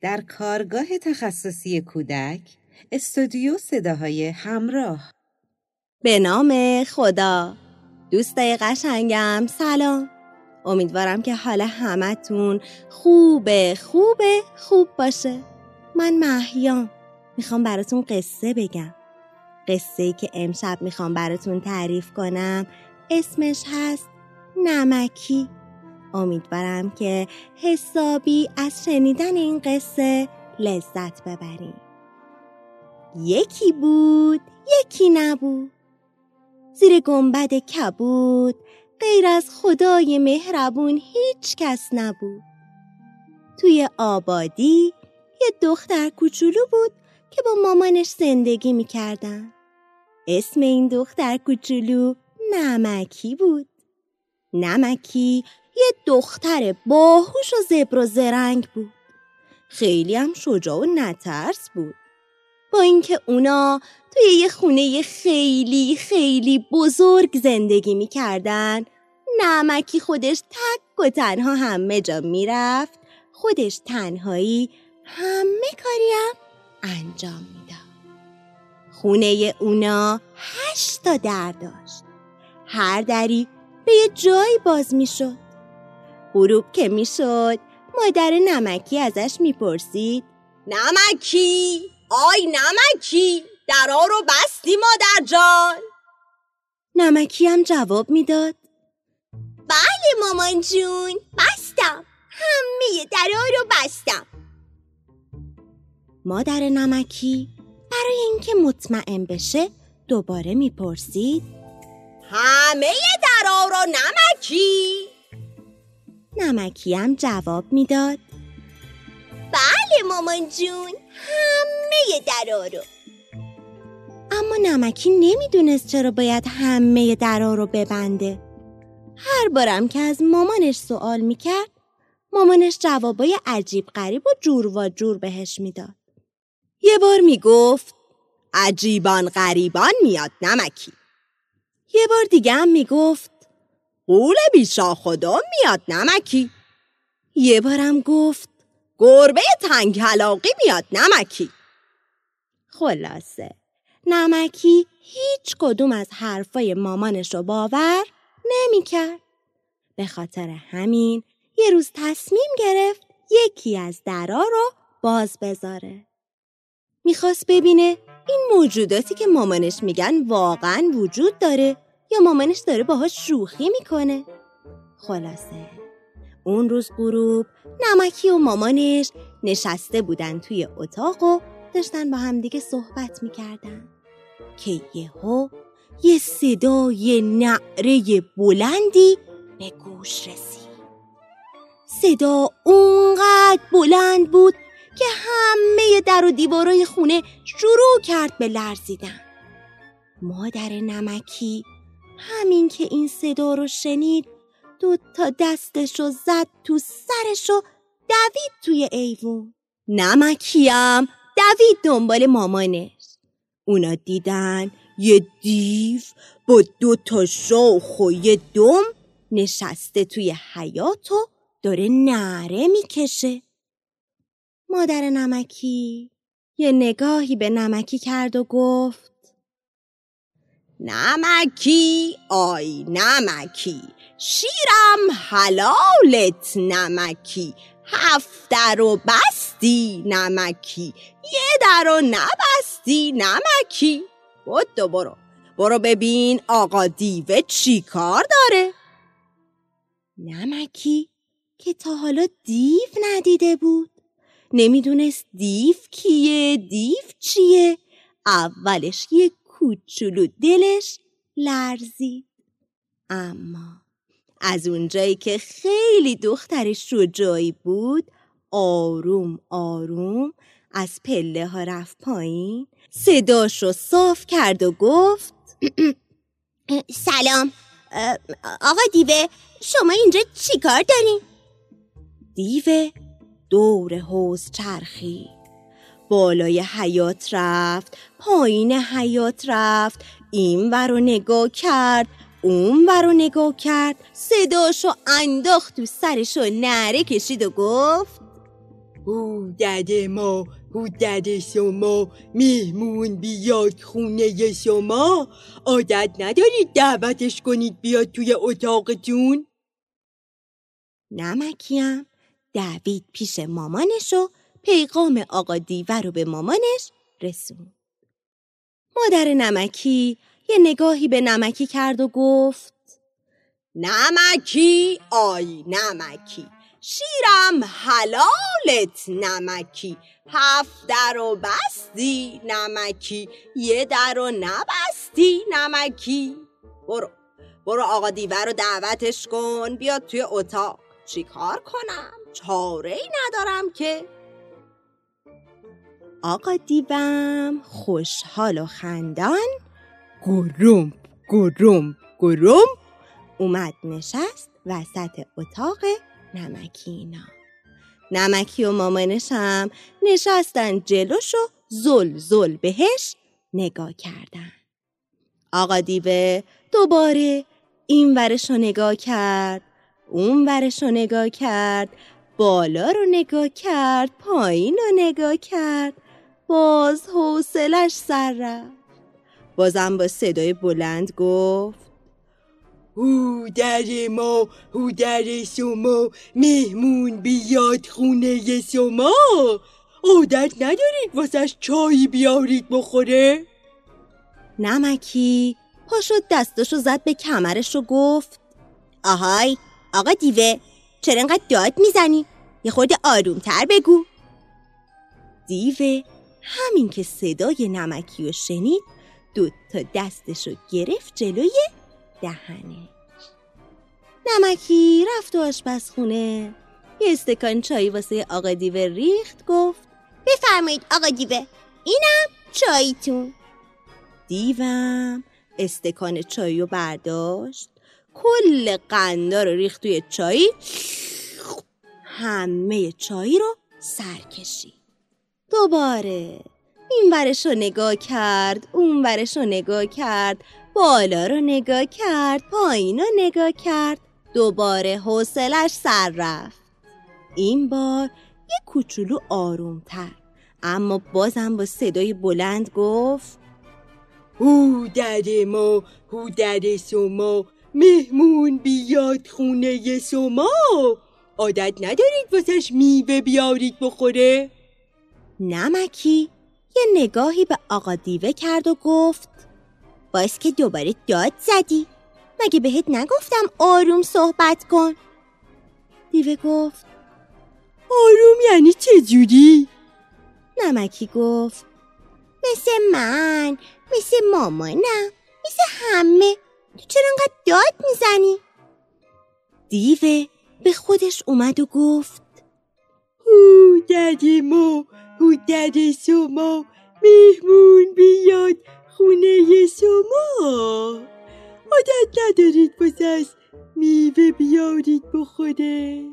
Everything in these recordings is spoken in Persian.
در کارگاه تخصصی کودک استودیو صداهای همراه. به نام خدا. دوستای قشنگم سلام. امیدوارم که حال همتون خوبه خوبه خوب باشه. من محیام می‌خوام براتون قصه بگم. قصه ای که امشب می‌خوام براتون تعریف کنم اسمش هست نمکی. امیدوارم که حسابی از شنیدن این قصه لذت ببریم یکی بود یکی نبود. زیر گنبد کبود غیر از خدای مهربون هیچ کس نبود. توی آبادی یه دختر کوچولو بود که با مامانش زندگی می‌کردن. اسم این دختر کوچولو نمکی بود. نمکی یه دختر باهوش و زبر و زرنگ بود. خیلی هم شجاع و نترس بود. با اینکه اونا توی یه خونه خیلی خیلی بزرگ زندگی می‌کردن نمکی خودش تک و تنها همه جا می‌رفت خودش تنهایی همه کاری هم انجام می‌داد. خونه اونا هشت تا در داشت. هر دری به یه جایی باز می‌شد. غروب که می‌شد. مادر نمکی ازش می‌پرسید. نمکی؟ آی نمکی درا رو بستی مادر جان. نمکی هم جواب می‌داد. بله مامان جون بستم. همه درا رو بستم. مادر نمکی برای اینکه مطمئن بشه دوباره می‌پرسید. همه درا رو نمکی. نمکی هم جواب می‌داد. بله مامان جون. همه درا رو. اما نمکی نمی‌دونست چرا باید همه درا رو ببنده. هر بارم که از مامانش سوال می‌کرد مامانش جوابای عجیب غریب و جور و جور بهش می‌داد. یه بار می‌گفت عجیبان غریبان میاد نمکی. یه بار دیگه هم می‌گفت قول بیشا خدا میاد نمکی یه بارم گفت گربه تنگ حلاقی میاد نمکی خلاصه نمکی هیچ کدوم از حرفای مامانش رو باور نمی‌کرد. به خاطر همین یه روز تصمیم گرفت یکی از درا رو باز بذاره. می‌خواست ببینه این موجوداتی که مامانش میگن واقعا وجود داره یا مامانش داره باهاش شوخی می‌کنه. خلاصه اون روز غروب نمکی و مامانش نشسته بودن توی اتاق و داشتن با همدیگه صحبت می‌کردن که یهو یه صدای نعره بلندی به گوش رسید صدا اونقدر بلند بود که همه در و دیوارای خونه شروع کرد به لرزیدن مادر نمکی همین که این صدا رو شنید دو تا دستشو زد تو سرشو دوید توی ایوون. نمکیم دوید دنبال مامانش. اونا دیدن یه دیو با دو تا شاخ و یه دم نشسته توی حیات و داره نعره می‌کشه. مادر نمکی یه نگاهی به نمکی کرد و گفت نمکی آی نمکی شیرم حلالت نمکی هفت در و بستی نمکی یه در و نبستی نمکی. بود برو. برو ببین آقا دیوه چی کار داره. نمکی که تا حالا دیو ندیده بود. نمی‌دونست دیو کیه دیو چیه؟ اولش یه کوچولو دلش لرزید اما از اونجایی که خیلی دختر شجاعی بود آروم آروم از پله ها رفت پایین صداش رو صاف کرد و گفت سلام آقا دیوه شما اینجا چیکار دارین؟ دیوه دور حوز چرخی بالای حیات رفت پایین حیات رفت. این رو نگاه کرد اون رو نگاه کرد. صداشو انداخت تو سرشو نره کشید و گفت او دده ما او دده شما مهمون بیاد خونه شما. عادت ندارید دعوتش کنید بیاد توی اتاقتون؟ نمکیم دوید پیش مامانش و پیغام آقا دیور رو به مامانش رسون مادر نمکی یه نگاهی به نمکی کرد و گفت نمکی آی نمکی شیرم حلالت نمکی هفت در و بستی نمکی یه در و نبستی نمکی. برو برو آقا دیور رو دعوتش کن بیاد توی اتاق. چیکار کنم؟ چاره ای ندارم که. آقا دیوم خوشحال و خندان. گروم گروم گروم اومد نشست وسط اتاق نمکینا. نمکی و مامانش هم نشستن جلوش و زل زل بهش نگاه کردن. آقا دیوه دوباره این ورش رو نگاه کرد اون ورش رو نگاه کرد بالا رو نگاه کرد پایین رو نگاه کرد. باز حوصلش سر رفت. بازم با صدای بلند گفت او در ما او در شما مهمون بیاد خونه شما. عادت ندارید واسش چایی بیارید بخوره؟ نمکی پاشد دستشو زد به کمرش و گفت آهای آقا دیوه چرا انقدر داد می‌زنی؟ یه خورده آرومتر بگو. دیوه همین که صدای نمکی رو شنید دو تا دستشو گرفت جلوی دهنه. نمکی رفت و آشپزخونه. یه استکان چای واسه آقا دیوه ریخت گفت بفرمایید آقا دیوه اینم چایتون. دیوم استکان چای رو برداشت کل قندا رو ریخت توی چای همه چای رو سر کشید. دوباره. این ورش رو نگاه کرد اون ورش رو نگاه کرد بالا رو نگاه کرد پایین رو نگاه کرد. دوباره حوصلش سر رفت. این بار یه کوچولو آرومتر. اما بازم با صدای بلند گفت او در ما او در شما مهمون بیاد خونه شما. عادت ندارید واسش میوه بیارید بخوره؟ نمکی یه نگاهی به آقا دیوه کرد و گفت باز که دوباره داد زدی مگه بهت نگفتم آروم صحبت کن دیوه گفت آروم یعنی چجوری؟ نمکی گفت مثل من مثل مامانم مثل همه تو چرا انقدر داد می‌زنی؟ دیوه به خودش اومد و گفت او دد ما او دد شما مهمون بیاد خونه شما عادت ندارید بازش میوه بیارید بخوره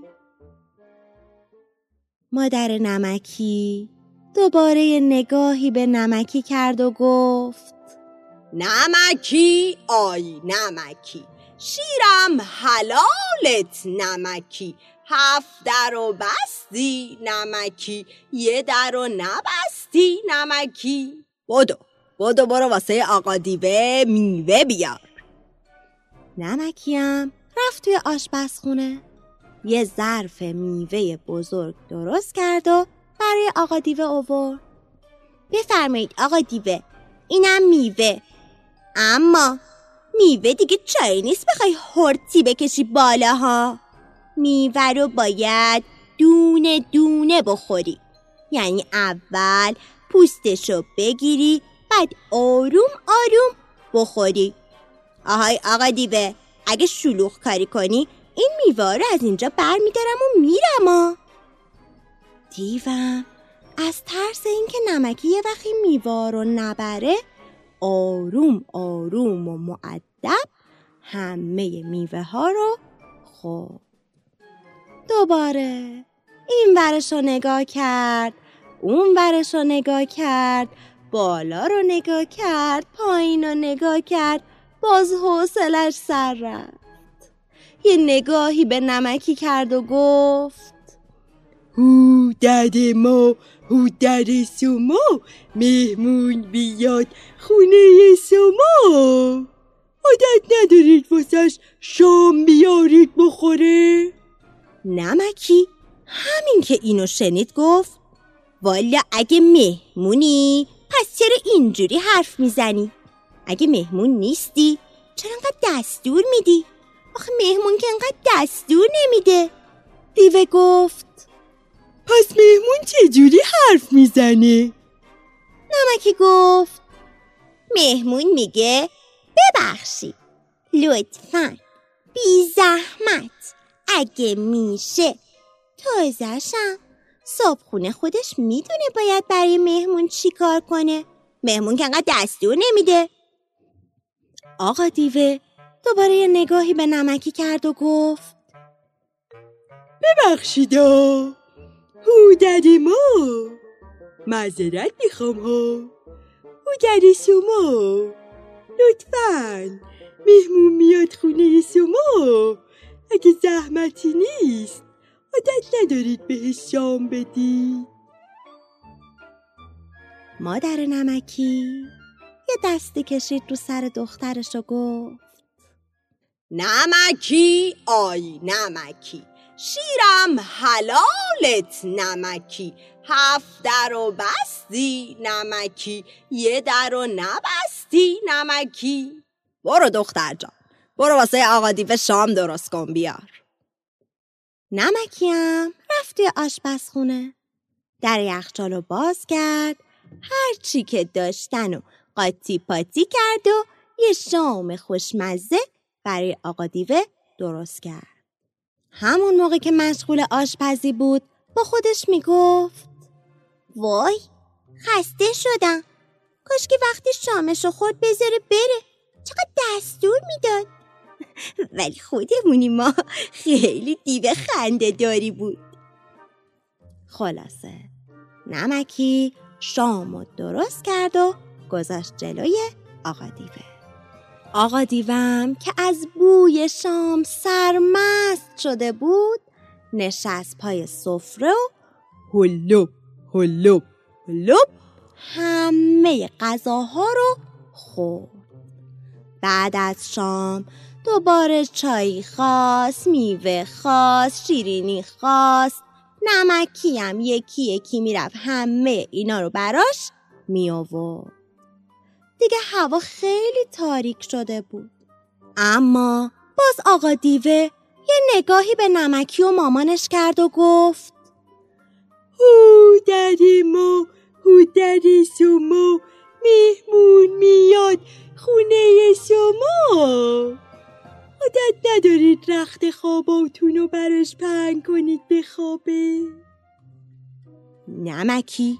مادر نمکی دوباره نگاهی به نمکی کرد و گفت نمکی؟ آی نمکی شیرم حلالت نمکی. هفت در و بستی نمکی. یه در و نبستی نمکی. بدو بدو برو واسه آقا دیوه میوه بیار. نمکیم رفت توی آشپزخونه. یه ظرف میوه بزرگ درست کرد و برای آقا دیوه اوورد بفرمایید آقا دیوه اینم میوه. اما میوه دیگه چایی نیست بخوای هرتی بکشی بالاها. میوه رو باید دونه دونه بخوری. یعنی اول پوستشو بگیری بعد آروم آروم بخوری. آهای آقا دیوه اگه شلوغ کاری کنی این میوه رو از اینجا بر میدارم و میرم آ دیوم از ترس اینکه نمکی یه وقتی میوه رو نبره آروم آروم و معدب همه میوه ها رو خورد دوباره. این ورش رو نگاه کرد اون ورش رو نگاه کرد بالا رو نگاه کرد پایین رو نگاه کرد باز حوصلش سر رفت. یه نگاهی به نمکی کرد و گفت هو دد ما هو دد سما مهمون بیاد خونه سما عادت ندارید واسش شام بیارید بخوره؟ نمکی همین که اینو شنید گفت والا اگه مهمونی پس چرا اینجوری حرف می‌زنی؟ اگه مهمون نیستی چرا انقدر دستور میدی؟ آخه مهمون که انقدر دستور نمیده دیوه گفت پس مهمون چجوری حرف می‌زنه؟ نمکی گفت مهمون میگه ببخشید لطفا بی زحمت اگه میشه. تازهشم صبحونه خودش می‌دونه باید برای مهمون چی کار کنه. مهمون که انقدر دستور نمیده. آقا دیوه دوباره یه نگاهی به نمکی کرد و گفت ببخشیدا هو دد ما معذرت می‌خوام ها هو دد شما لطفا مهمون میاد خونه شما اگه زحمتی نیست عادت ندارید بهش شام بدید. مادر نمکی یه دستی کشید رو سر دخترش و گفت نمکی آی نمکی شیرم حلالت نمکی هفت در و بستی نمکی یه در و نبستی نمکی. برو دختر جان. برو واسه آقا دیوه شام درست کن بیار. نمکیم رفت توی آشپزخونه. در یخچال رو باز کرد هر چی که داشتن و قاطی پاتی کرد و یه شام خوشمزه برای آقا دیوه درست کرد. همون موقع که مشغول آشپزی بود با خودش می‌گفت وای خسته شدم. کاش که وقتی شامش رو خورد بذاره بره. چقدر دستور می‌داد. ولی خودمونی ما خیلی دیو خنده داری بود خلاصه نمکی شام و درست کرد و گذاشت جلوی آقا دیوه آقا دیوم که از بوی شام سرمست شده بود نشست پای سفره و هلوب هلوب لب همه غذاها رو خورد بعد از شام دوباره چای خواست میوه خواست شیرینی نمکی هم یکی یکی می‌رفت همه اینا رو براش می آورد دیگه هوا خیلی تاریک شده بود. اما باز آقا دیوه یه نگاهی به نمکی و مامانش کرد و گفت هو دد ما هو دد شما مهمون میاد خونه شما عادت ندارید رخت خواباتون رو براش پهن کنید بخوابه نمکی.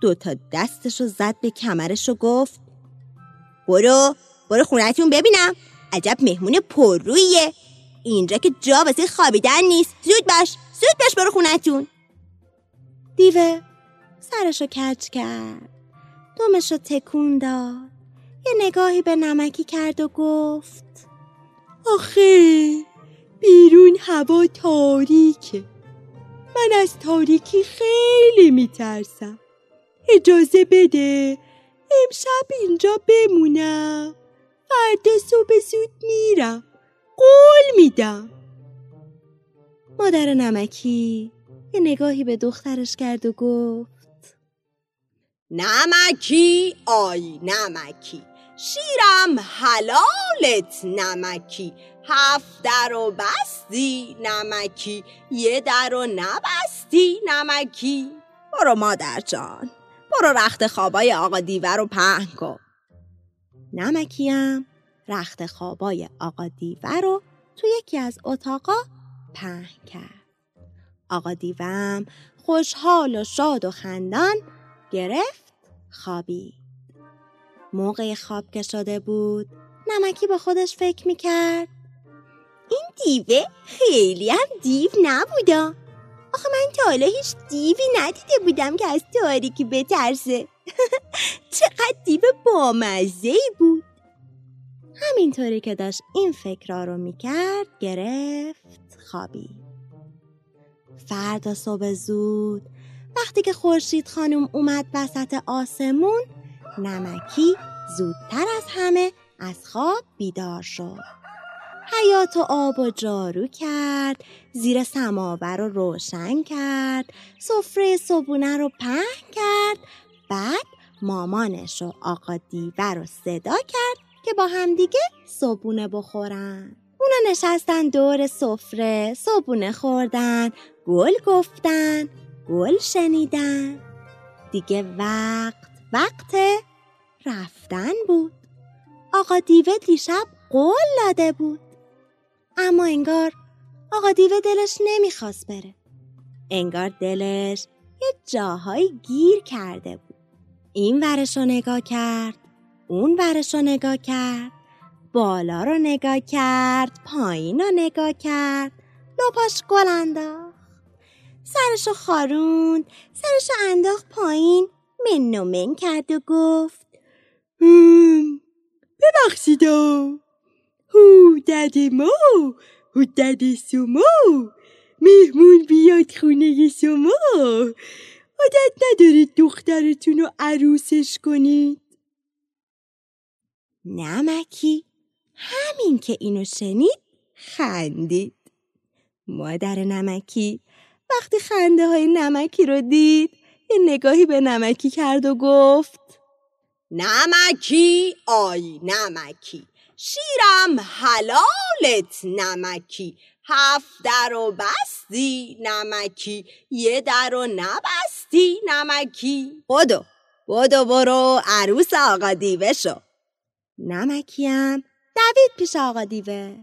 دوتا دستشو زد به کمرش و گفت برو برو خونتون ببینم. عجب مهمون پررویه اینجا که جا واسه خوابیدن نیست. زود باش زود باش برو خونتون دیوه سرشو کج کرد. دومشو تکون داد. یه نگاهی به نمکی کرد و گفت آخه بیرون هوا تاریکه. من از تاریکی خیلی میترسم. اجازه بده امشب اینجا بمونم. فردا صبح زود میرم. قول میدم. مادر نمکی یه نگاهی به دخترش کرد و گفت نمکی آی نمکی. شیرم حلالت نمکی. هفت در و بستی نمکی. یه در و نبستی نمکی. برو مادر جان برو رخت خوابای آقا دیوه رو پهن کن. نمکیم رخت خوابای آقا دیوه رو تو یکی از اتاقا پهن کرد. آقا دیوم خوشحال و شاد و خندان گرفت خوابید. موقع خواب که شده بود. نمکی با خودش فکر می‌کرد. این دیوه خیلی هم دیو نبودا. آخه من تا حالا هیچ دیوی ندیده بودم که از تاریکی بترسه. چقدر دیو بامزه بود. همینطوری که داشت این فکرها رو می‌کرد گرفت خوابی فردا صبح زود وقتی که خورشید خانم اومد وسط آسمون نمکی زودتر از همه از خواب بیدار شد. حیات و آب و جارو کرد زیر سماور رو روشن کرد سفره صبونه رو پهن کرد بعد مامانش و آقا دیوه رو صدا کرد که با همدیگه صبونه بخورن. اونا نشستن دور سفره صبونه خوردن گل گفتن گل شنیدن. دیگه وقت وقت رفتن بود. آقا دیوه دیشب قول داده بود. اما انگار آقا دیوه دلش نمی‌خواست بره. انگار دلش یه جاهایی گیر کرده بود. این ورش رو نگاه کرد اون ورش رو نگاه کرد بالا رو نگاه کرد پایین رو نگاه کرد. لپاش گل انداخت. سرشو خاروند سرشو انداخت پایین من و من کرد و گفت. ببخشیدا هو دد ما هو دد شما مهمون بیاد خونه شما عادت ندارید دخترتون رو عروسش کنید نمکی همین که اینو شنید خندید مادر نمکی وقتی خنده های نمکی رو دید یه نگاهی به نمکی کرد و گفت نمکی آی نمکی. شیرم حلالت نمکی. هفت در و بستی نمکی. یه در و نبستی نمکی. بدو بدو برو عروس آقا دیوه شو. نمکیم. دوید پیش آقا دیوه.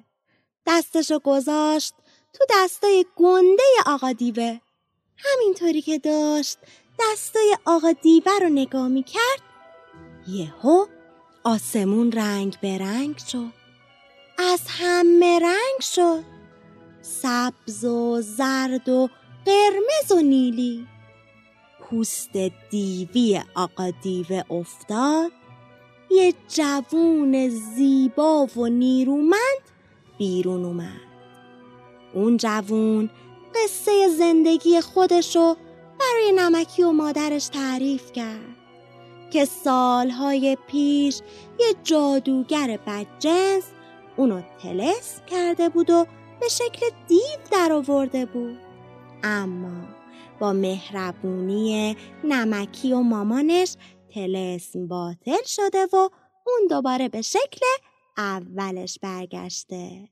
دستشو گذاشت تو دستای گنده آقا دیوه. همینطوری که داشت دستای آقا دیوه رو نگاه می‌کرد یهو آسمون رنگ به رنگ شد. از همه رنگ شد. سبز و زرد و قرمز و نیلی. پوست دیوی آقا دیوه افتاد. یه جوون زیبا و نیرومند بیرون اومد. اون جوون قصه زندگی خودشو برای نمکی و مادرش تعریف کرد. که سالهای پیش یه جادوگر بدجنس اونو تلس کرده بود و به شکل دیو در آورده بود. اما با مهربونی نمکی و مامانش تلسم باطل شده و اون دوباره به شکل اولش برگشته.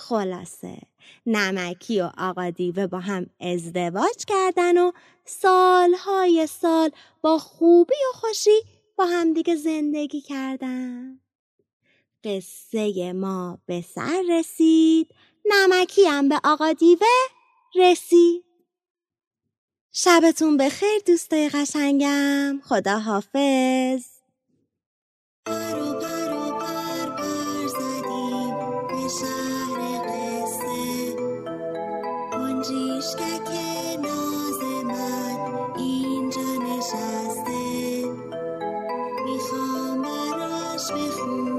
خلاصه. نمکی و آقا دیوه با هم ازدواج کردن و سالهای سال با خوبی و خوشی با همدیگه زندگی کردن. قصه ما به سر رسید. نمکی هم به آقا دیوه رسید. شبتون بخیر دوستای قشنگم. خدا حافظ نشسته می‌خوام براش بخونم